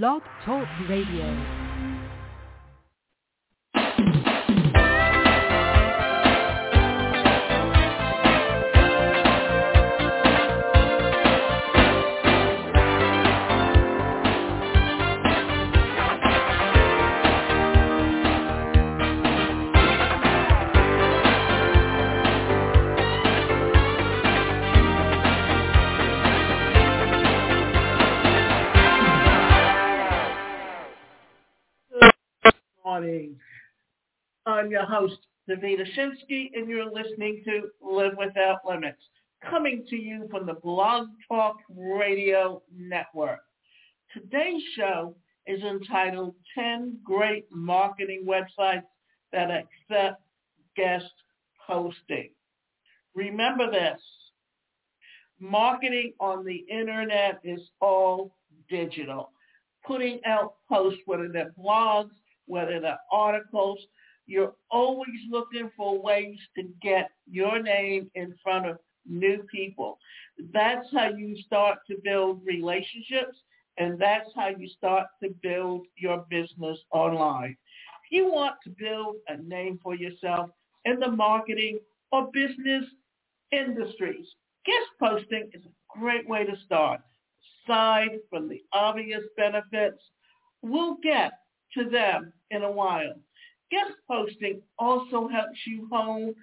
Blog Talk Radio. Morning. I'm your host, Davida Shinsky, and you're listening to Live Without Limits, coming to you from the Blog Talk Radio Network. Today's show is entitled 10 Great Marketing Websites That Accept Guest Hosting. Remember this, marketing on the internet is all digital. Putting out posts, whether they're blogs, whether they're articles. You're always looking for ways to get your name in front of new people. That's how you start to build relationships and that's how you start to build your business online. If you want to build a name for yourself in the marketing or business industries, guest posting is a great way to start. Aside from the obvious benefits, we'll get to them in a while. Guest posting also helps you hone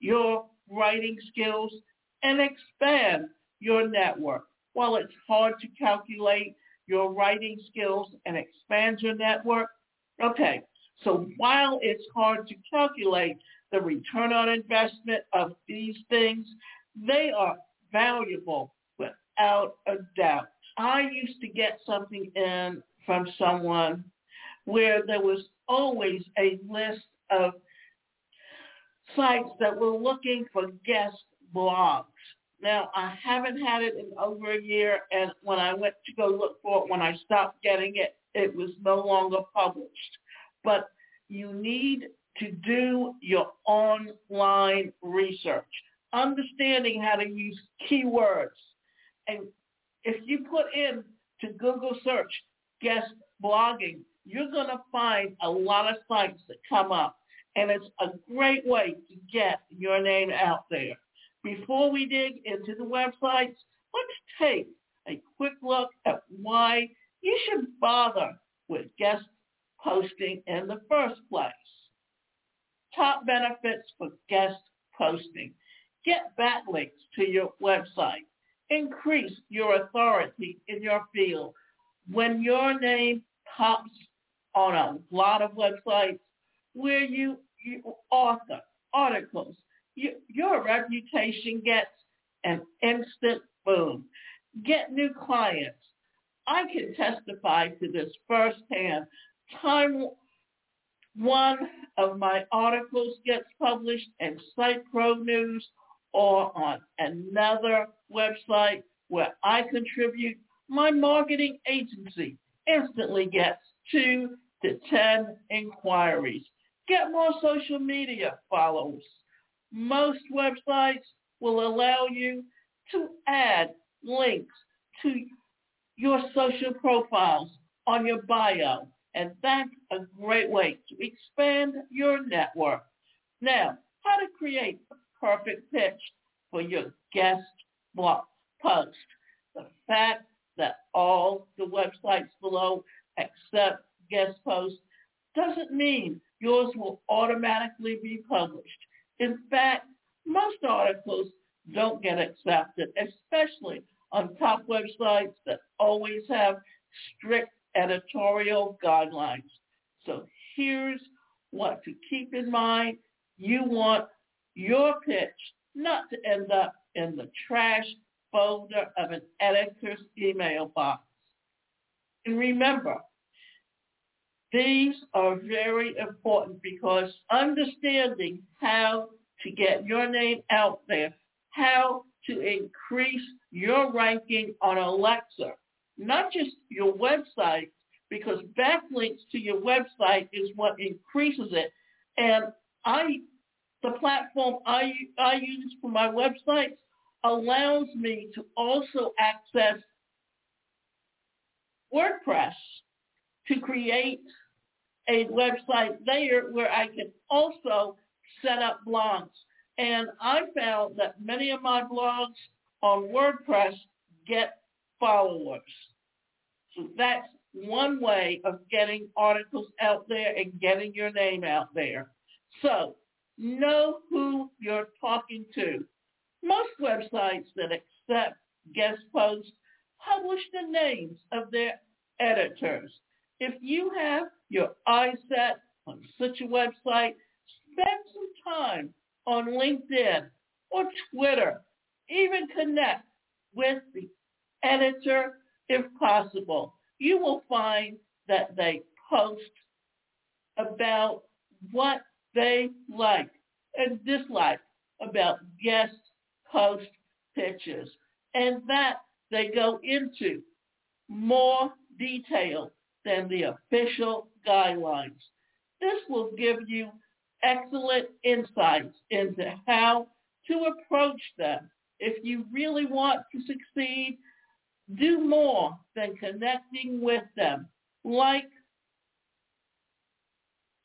your writing skills and expand your network. While it's hard to calculate your writing skills and expand your network, okay, so while it's hard to calculate the return on investment of these things, they are valuable without a doubt. I used to get something in from someone where there was always a list of sites that were looking for guest blogs. Now, I haven't had it in over a year, and when I went to go look for it, when I stopped getting it, it was no longer published. But you need to do your online research, understanding how to use keywords. And if you put in to Google search guest blogging, you're going to find a lot of sites that come up. And it's a great way to get your name out there. Before we dig into the websites, let's take a quick look at why you should bother with guest posting in the first place. Top benefits for guest posting. Get backlinks to your website. Increase your authority in your field. When your name pops on a lot of websites where you, you author articles. You, your reputation gets an instant boom. Get new clients. I can testify to this firsthand. Time one of my articles gets published in SiteProNews or on another website where I contribute, my marketing agency instantly gets two to 10 inquiries. Get more social media followers. Most websites will allow you to add links to your social profiles on your bio. And that's a great way to expand your network. Now, how to create a perfect pitch for your guest blog post. The fact that all the websites below accept guest post doesn't mean yours will automatically be published. In fact, most articles don't get accepted, especially on top websites that always have strict editorial guidelines. So here's what to keep in mind. You want your pitch not to end up in the trash folder of an editor's email box. And remember, these are very important because understanding how to get your name out there, how to increase your ranking on Alexa, not just your website, because backlinks to your website is what increases it. And I, the platform I, I use for my websites allows me to also access WordPress to create a website there where I can also set up blogs. And I found that many of my blogs on WordPress get followers. So that's one way of getting articles out there and getting your name out there. So know who you're talking to. Most websites that accept guest posts publish the names of their editors. If you have your eyes set on such a website, spend some time on LinkedIn or Twitter. Even connect with the editor if possible. You will find that they post about what they like and dislike about guest post pitches and that they go into more detail than the official guidelines. This will give you excellent insights into how to approach them. If you really want to succeed, do more than connecting with them. Like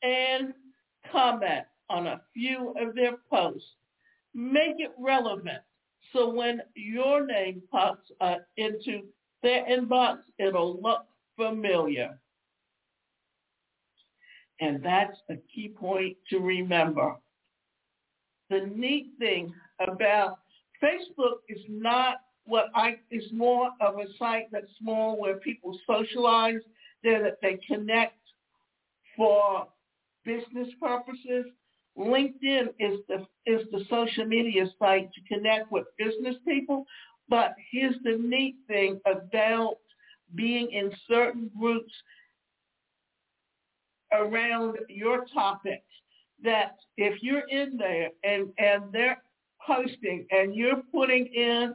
and comment on a few of their posts. Make it relevant so when your name pops up into their inbox, it'll look familiar. And that's a key point to remember. The neat thing about Facebook is not what I is more of a site that's small where people socialize, there that they connect for business purposes. LinkedIn is the is the social media site to connect with business people. But here's the neat thing about being in certain groups around your topics that if you're in there and, and they're posting and you're putting in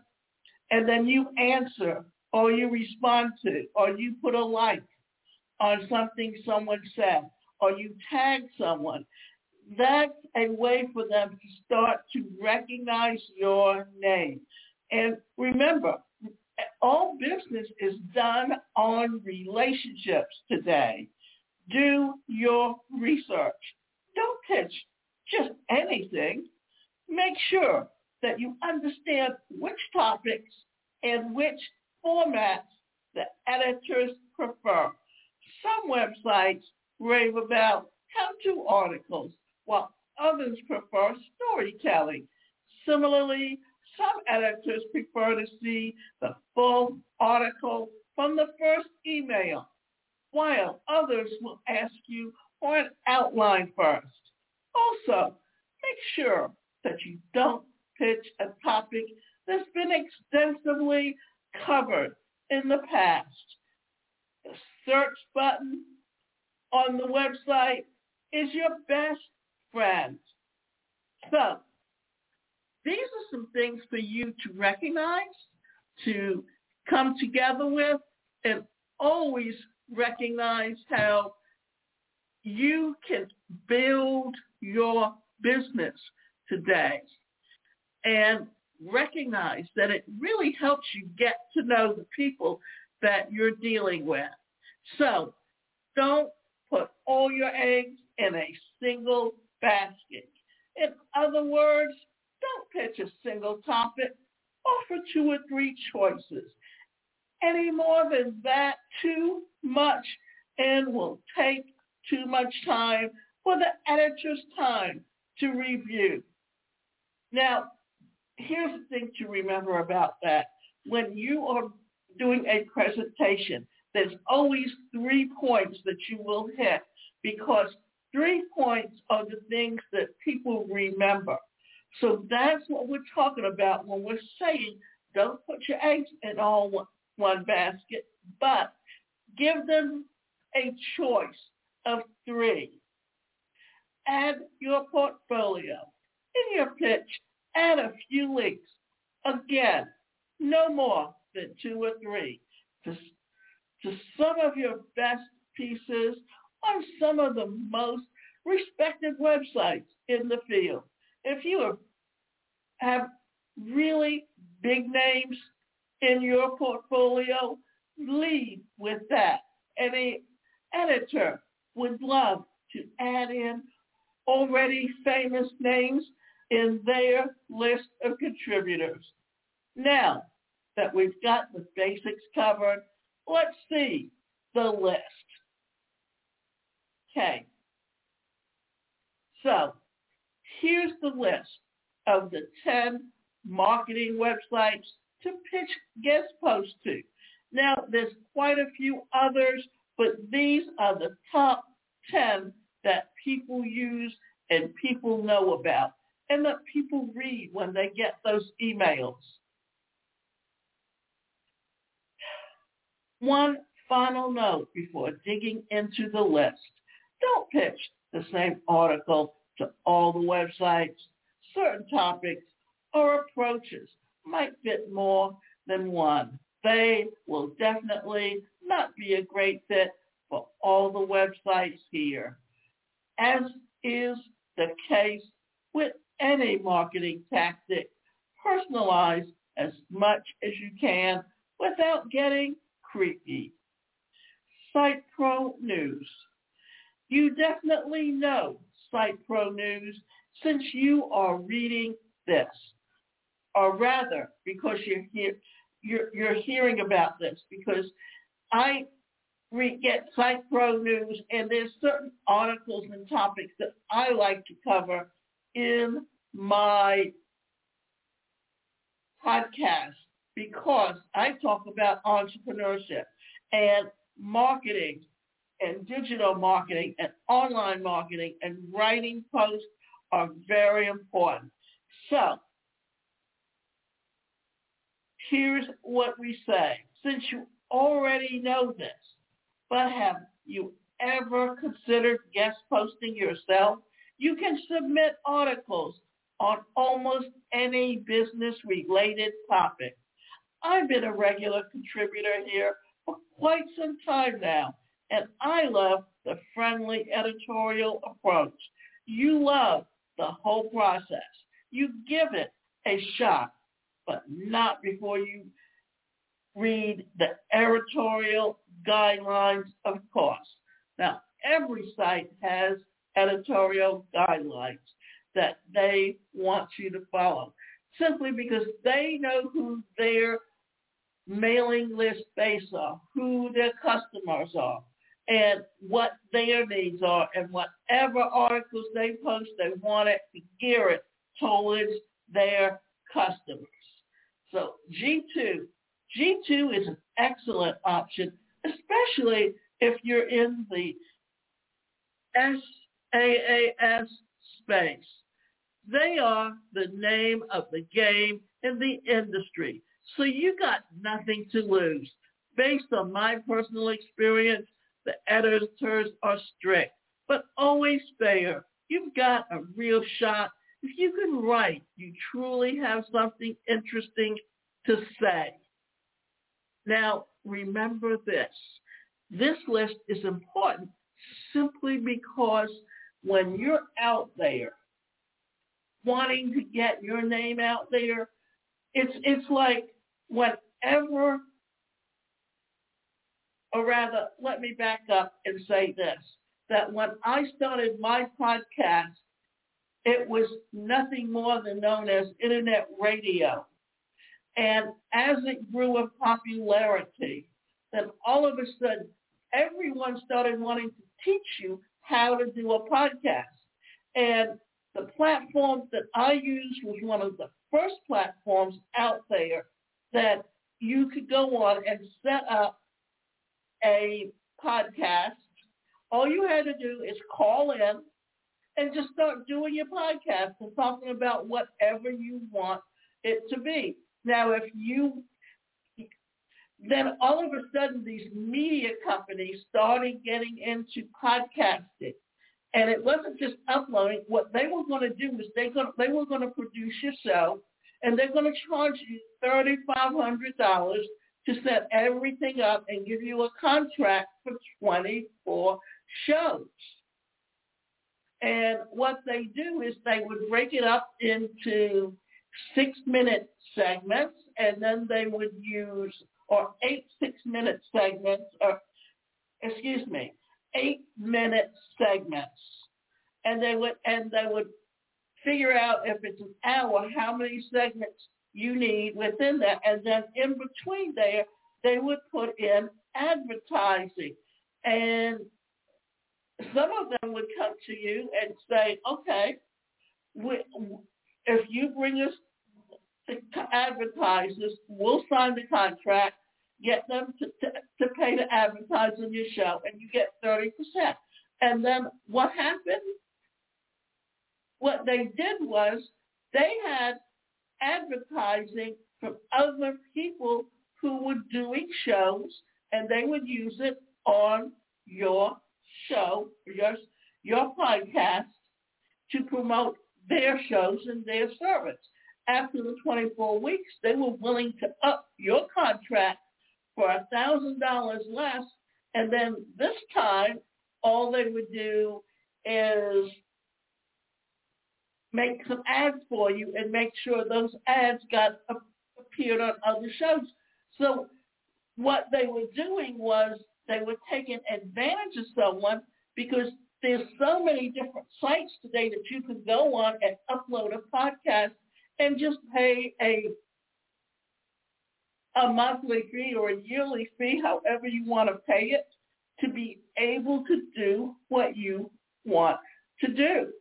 and then you answer or you respond to or you put a like on something someone said or you tag someone, that's a way for them to start to recognize your name. And remember, all business is done on relationships today. Do your research. Don't pitch just anything. Make sure that you understand which topics and which formats the editors prefer. Some websites rave about how-to articles, while others prefer storytelling. Similarly, some editors prefer to see the full article from the first email, while others will ask you for an outline first. Also, make sure that you don't pitch a topic that's been extensively covered in the past. The search button on the website is your best friend. So these are some things for you to recognize, to come together with, and always recognize how you can build your business today and recognize that it really helps you get to know the people that you're dealing with. So don't put all your eggs in a single basket. In other words, don't pitch a single topic. Offer two or three choices. Any more than that, too much and will take too much time for the editor's time to review. Now, here's the thing to remember about that. When you are doing a presentation, there's always three points that you will hit because three points are the things that people remember. So that's what we're talking about when we're saying don't put your eggs in all one, basket, but give them a choice of three. Add your portfolio. In your pitch, add a few links. Again, no more than two or three to, to some of your best pieces on some of the most respected websites in the field. If you have really big names in your portfolio, lead with that. And, editor would love to add in already famous names in their list of contributors. Now that we've got the basics covered, let's see the list. Okay. So here's the list of the 10 marketing websites to pitch guest posts to. Now, there's quite a few others, but these are the top 10 that people use and people know about and that people read when they get those emails. One final note before digging into the list. Don't pitch the same article to all the websites. Certain topics or approaches might fit more than one. They will definitely not be a great fit for all the websites here. As is the case with any marketing tactic, personalize as much as you can without getting creepy. Site Pro News. You definitely know Site Pro News since you are reading this, or rather because you're here, you're, you're hearing about this because I re- get Pro News and there's certain articles and topics that I like to cover in my podcast because I talk about entrepreneurship and marketing and digital marketing and online marketing and writing posts are very important. So here's what we say. Since you already know this, but have you ever considered guest posting yourself? You can submit articles on almost any business-related topic. I've been a regular contributor here for quite some time now, and I love the friendly editorial approach. You love the whole process. You give it a shot, but not before you read the editorial guidelines, of course. Now, every site has editorial guidelines that they want you to follow simply because they know who their mailing list base are, who their customers are, and what their needs are, and whatever articles they post, they want it to gear it towards their customers. So G2, G2 is an excellent option, especially if you're in the SaaS space. They are the name of the game in the industry. So you got nothing to lose. Based on my personal experience, the editors are strict, but always fair. You've got a real shot. If you can write, you truly have something interesting to say. Now, remember this. This list is important simply because when you're out there wanting to get your name out there, it's it's like whatever or rather let me back up and say this that when I started my podcast it was nothing more than known as internet radio and as it grew in popularity then all of a sudden everyone started wanting to teach you how to do a podcast and the platform that I used was one of the first platforms out there that you could go on and set up a podcast. All you had to do is call in and just start doing your podcast and talking about whatever you want it to be. Now, if you, then all of a sudden these media companies started getting into podcasting. And it wasn't just uploading. What they were going to do was they, going, they were going to produce your show and they're going to charge you $3,500 to set everything up and give you a contract for 24 shows. And what they do is they would break it up into six-minute segments, and then they would use, or eight six-minute segments, or excuse me, eight minute segments. And they would and they would figure out if it's an hour how many segments you need within that. And then in between there they would put in advertising. And some of them would come to you and say, okay, we, if you bring us the advertisers, we'll sign the contract, get them to, to, to pay to advertise on your show, and you get 30%. And then what happened? What they did was they had advertising from other people who were doing shows, and they would use it on your show, your, your podcast, to promote their shows and their service. After the 24 weeks, they were willing to up your contract for a $1,000 less. And then this time, all they would do is make some ads for you and make sure those ads got appeared on other shows. So what they were doing was they were taking advantage of someone because there's so many different sites today that you can go on and upload a podcast and just pay a a monthly fee or a yearly fee, however you want to pay it, to be able to do what you want to do.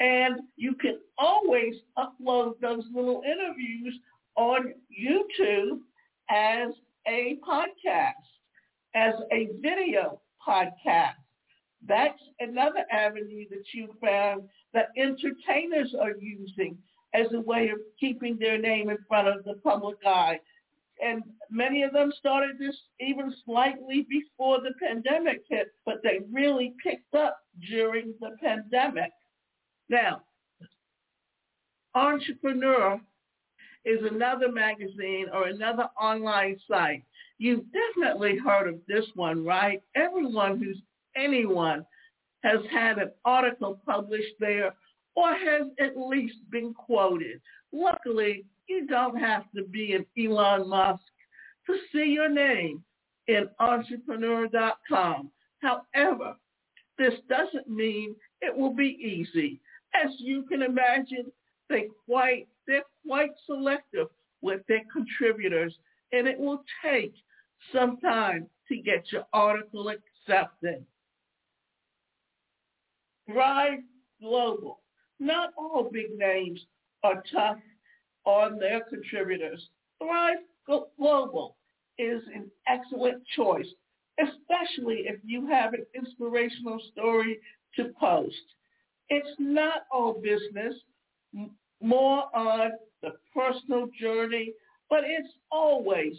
And you can always upload those little interviews on YouTube as a podcast, as a video podcast. That's another avenue that you found that entertainers are using as a way of keeping their name in front of the public eye. And many of them started this even slightly before the pandemic hit, but they really picked up during the pandemic. Now, Entrepreneur is another magazine or another online site. You've definitely heard of this one, right? Everyone who's anyone has had an article published there or has at least been quoted. Luckily, you don't have to be an Elon Musk to see your name in entrepreneur.com. However, this doesn't mean it will be easy. As you can imagine, they quite, they're quite selective with their contributors, and it will take some time to get your article accepted. Thrive Global. Not all big names are tough on their contributors. Thrive Global is an excellent choice, especially if you have an inspirational story to post. It's not all business, more on the personal journey, but it's always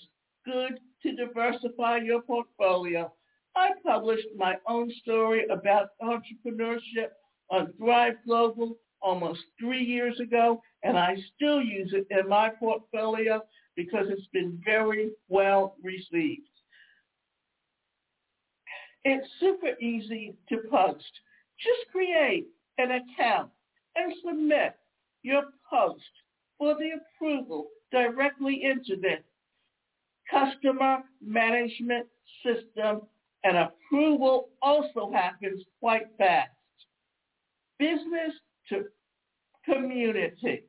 good to diversify your portfolio I published my own story about entrepreneurship on Thrive Global almost three years ago, and I still use it in my portfolio because it's been very well received. It's super easy to post. Just create an account and submit your post for the approval directly into the customer management system and approval also happens quite fast. Business to community.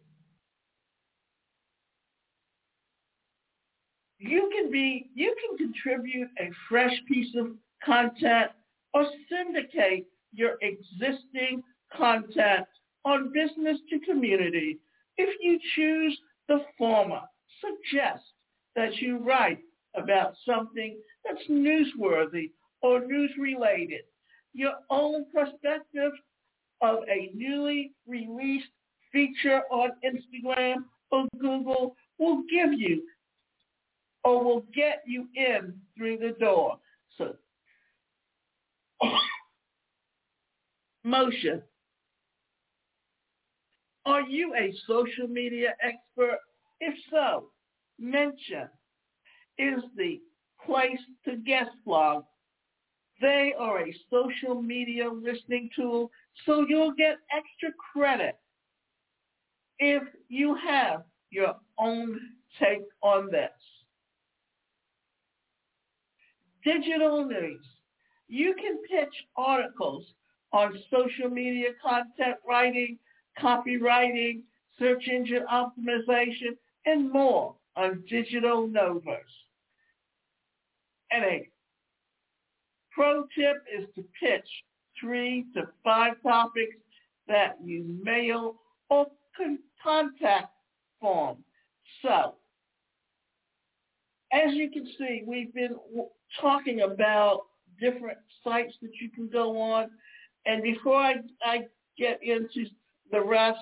You can be, you can contribute a fresh piece of content or syndicate your existing content on business to community. If you choose the former, suggest that you write about something that's newsworthy or news related. Your own perspective of a newly released feature on Instagram or Google will give you or will get you in through the door. So Mention. Are you a social media expert? If so, mention is the place to guest blog they are a social media listening tool, so you'll get extra credit if you have your own take on this. Digital news. You can pitch articles on social media content writing, copywriting, search engine optimization, and more on Digital Novas. And a pro tip is to pitch three to five topics that you mail or contact form. So, as you can see, we've been talking about different sites that you can go on. And before I, I get into the rest,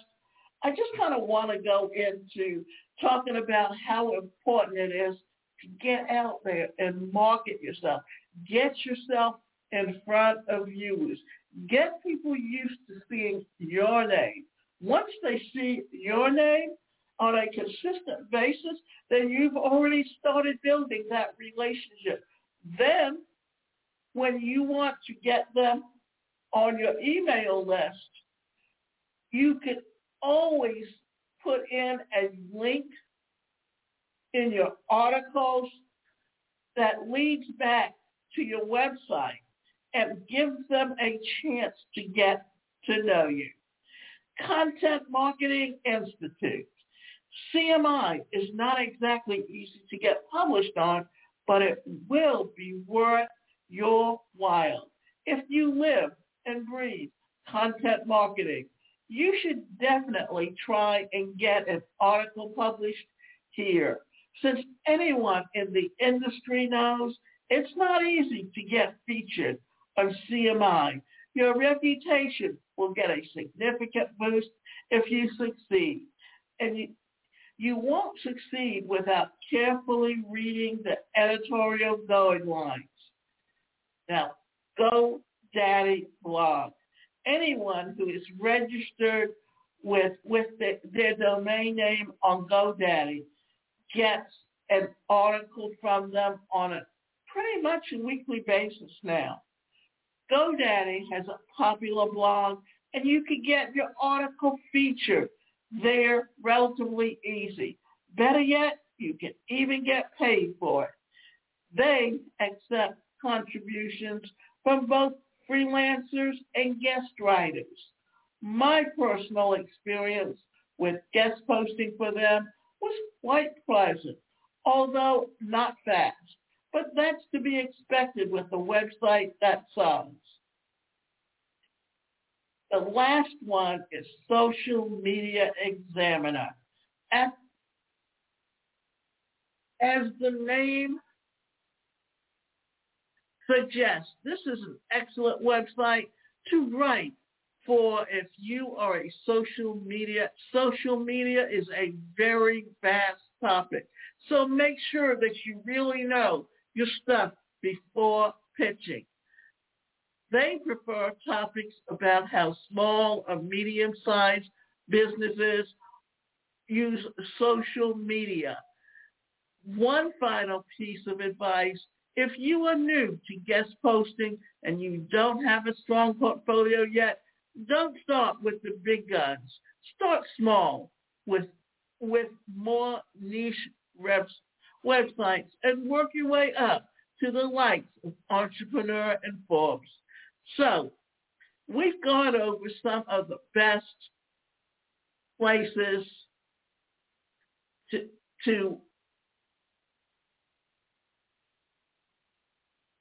I just kind of want to go into talking about how important it is to get out there and market yourself. Get yourself in front of viewers. Get people used to seeing your name. Once they see your name on a consistent basis, then you've already started building that relationship. Then when you want to get them on your email list, you can always put in a link in your articles that leads back to your website and gives them a chance to get to know you. Content Marketing Institute. CMI is not exactly easy to get published on, but it will be worth your while. If you live and breathe content marketing, you should definitely try and get an article published here. Since anyone in the industry knows, it's not easy to get featured on CMI. Your reputation will get a significant boost if you succeed. And you, you won't succeed without carefully reading the editorial guidelines. Now, GoDaddy blog. Anyone who is registered with with the, their domain name on GoDaddy gets an article from them on a pretty much a weekly basis now. GoDaddy has a popular blog, and you can get your article featured there relatively easy. Better yet, you can even get paid for it. They accept contributions from both freelancers and guest writers. My personal experience with guest posting for them was quite pleasant, although not fast. But that's to be expected with a website that size. The last one is Social Media Examiner. As, as the name suggests, this is an excellent website to write for if you are a social media. Social media is a very vast topic. So make sure that you really know your stuff before pitching. They prefer topics about how small or medium-sized businesses use social media. One final piece of advice, if you are new to guest posting and you don't have a strong portfolio yet, don't start with the big guns. Start small with, with more niche reps, websites and work your way up to the likes of Entrepreneur and Forbes. So we've gone over some of the best places to, to,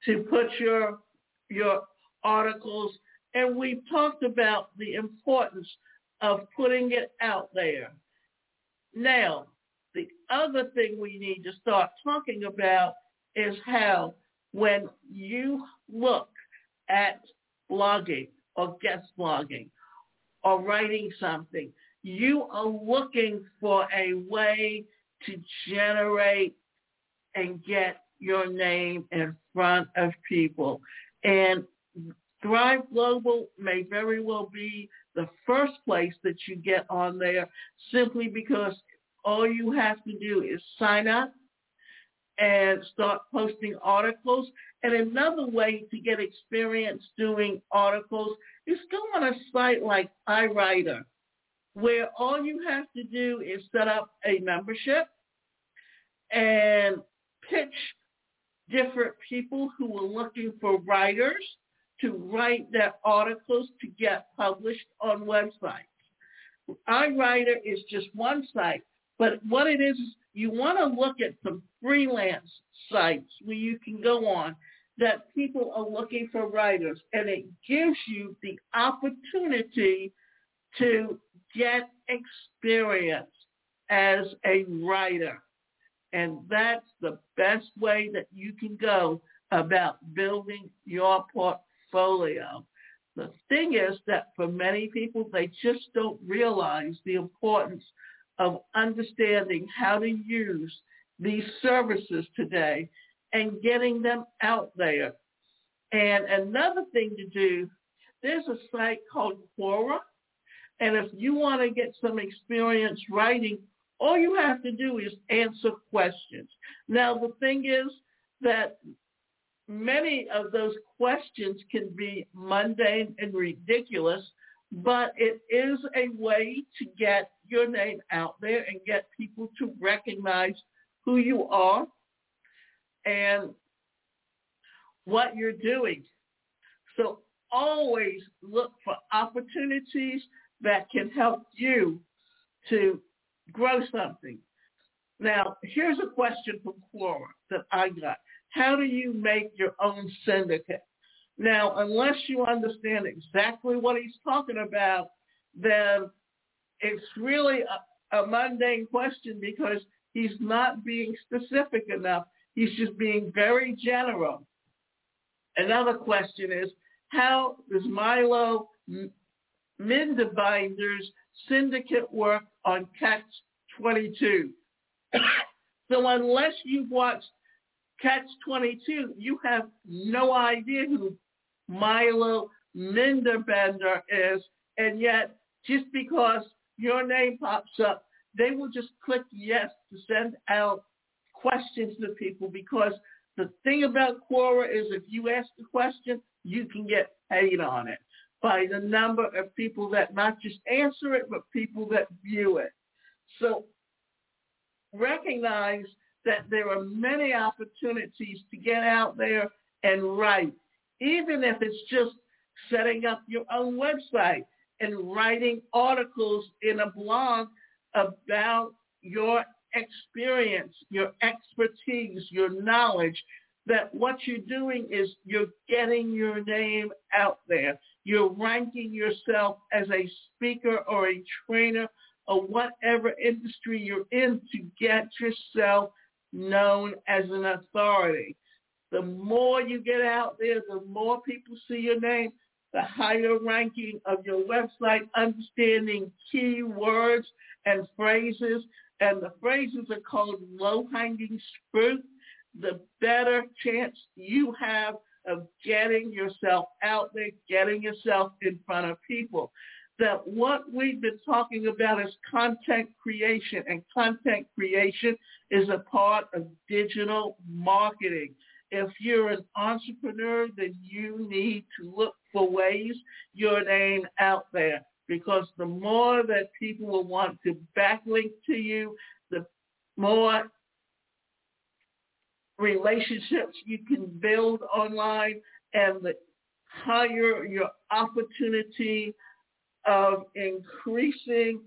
to put your, your articles. And we've talked about the importance of putting it out there. Now, the other thing we need to start talking about is how when you look at blogging or guest blogging or writing something, you are looking for a way to generate and get your name in front of people. And Thrive Global may very well be the first place that you get on there simply because all you have to do is sign up and start posting articles. And another way to get experience doing articles is go on a site like iWriter, where all you have to do is set up a membership and pitch different people who are looking for writers to write their articles to get published on websites. iWriter is just one site, but what it is, is you want to look at some freelance sites where you can go on that people are looking for writers and it gives you the opportunity to get experience as a writer. And that's the best way that you can go about building your portfolio. The thing is that for many people, they just don't realize the importance of understanding how to use these services today and getting them out there. And another thing to do, there's a site called Quora. And if you want to get some experience writing, all you have to do is answer questions. Now, the thing is that many of those questions can be mundane and ridiculous, but it is a way to get your name out there and get people to recognize who you are and what you're doing. So always look for opportunities that can help you to grow something. Now, here's a question from Quora that I got. How do you make your own syndicate? Now, unless you understand exactly what he's talking about, then it's really a, a mundane question because he's not being specific enough. He's just being very general. Another question is, how does Milo Minderbinder's syndicate work on Catch 22? so unless you've watched Catch 22, you have no idea who Milo Minderbinder is. And yet, just because your name pops up, they will just click yes to send out questions to people because the thing about Quora is if you ask a question, you can get paid on it by the number of people that not just answer it, but people that view it. So recognize that there are many opportunities to get out there and write, even if it's just setting up your own website and writing articles in a blog about your experience, your expertise, your knowledge, that what you're doing is you're getting your name out there. You're ranking yourself as a speaker or a trainer or whatever industry you're in to get yourself known as an authority. The more you get out there, the more people see your name, the higher ranking of your website, understanding key words and phrases, and the phrases are called low-hanging fruit, the better chance you have of getting yourself out there, getting yourself in front of people. That what we've been talking about is content creation, and content creation is a part of digital marketing. If you're an entrepreneur, then you need to look for ways your name out there because the more that people will want to backlink to you, the more relationships you can build online and the higher your opportunity of increasing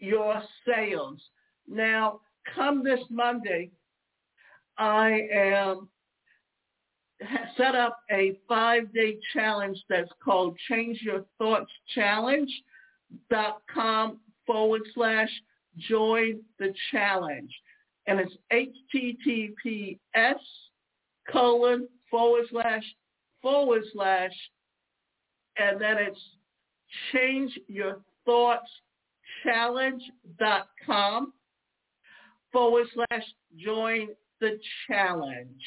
your sales. Now, come this Monday, I am set up a five-day challenge that's called Change Your Thoughts Challenge dot com forward slash join the challenge. And it's HTTPS colon forward slash forward slash and then it's change your thoughts challenge dot com forward slash join the challenge.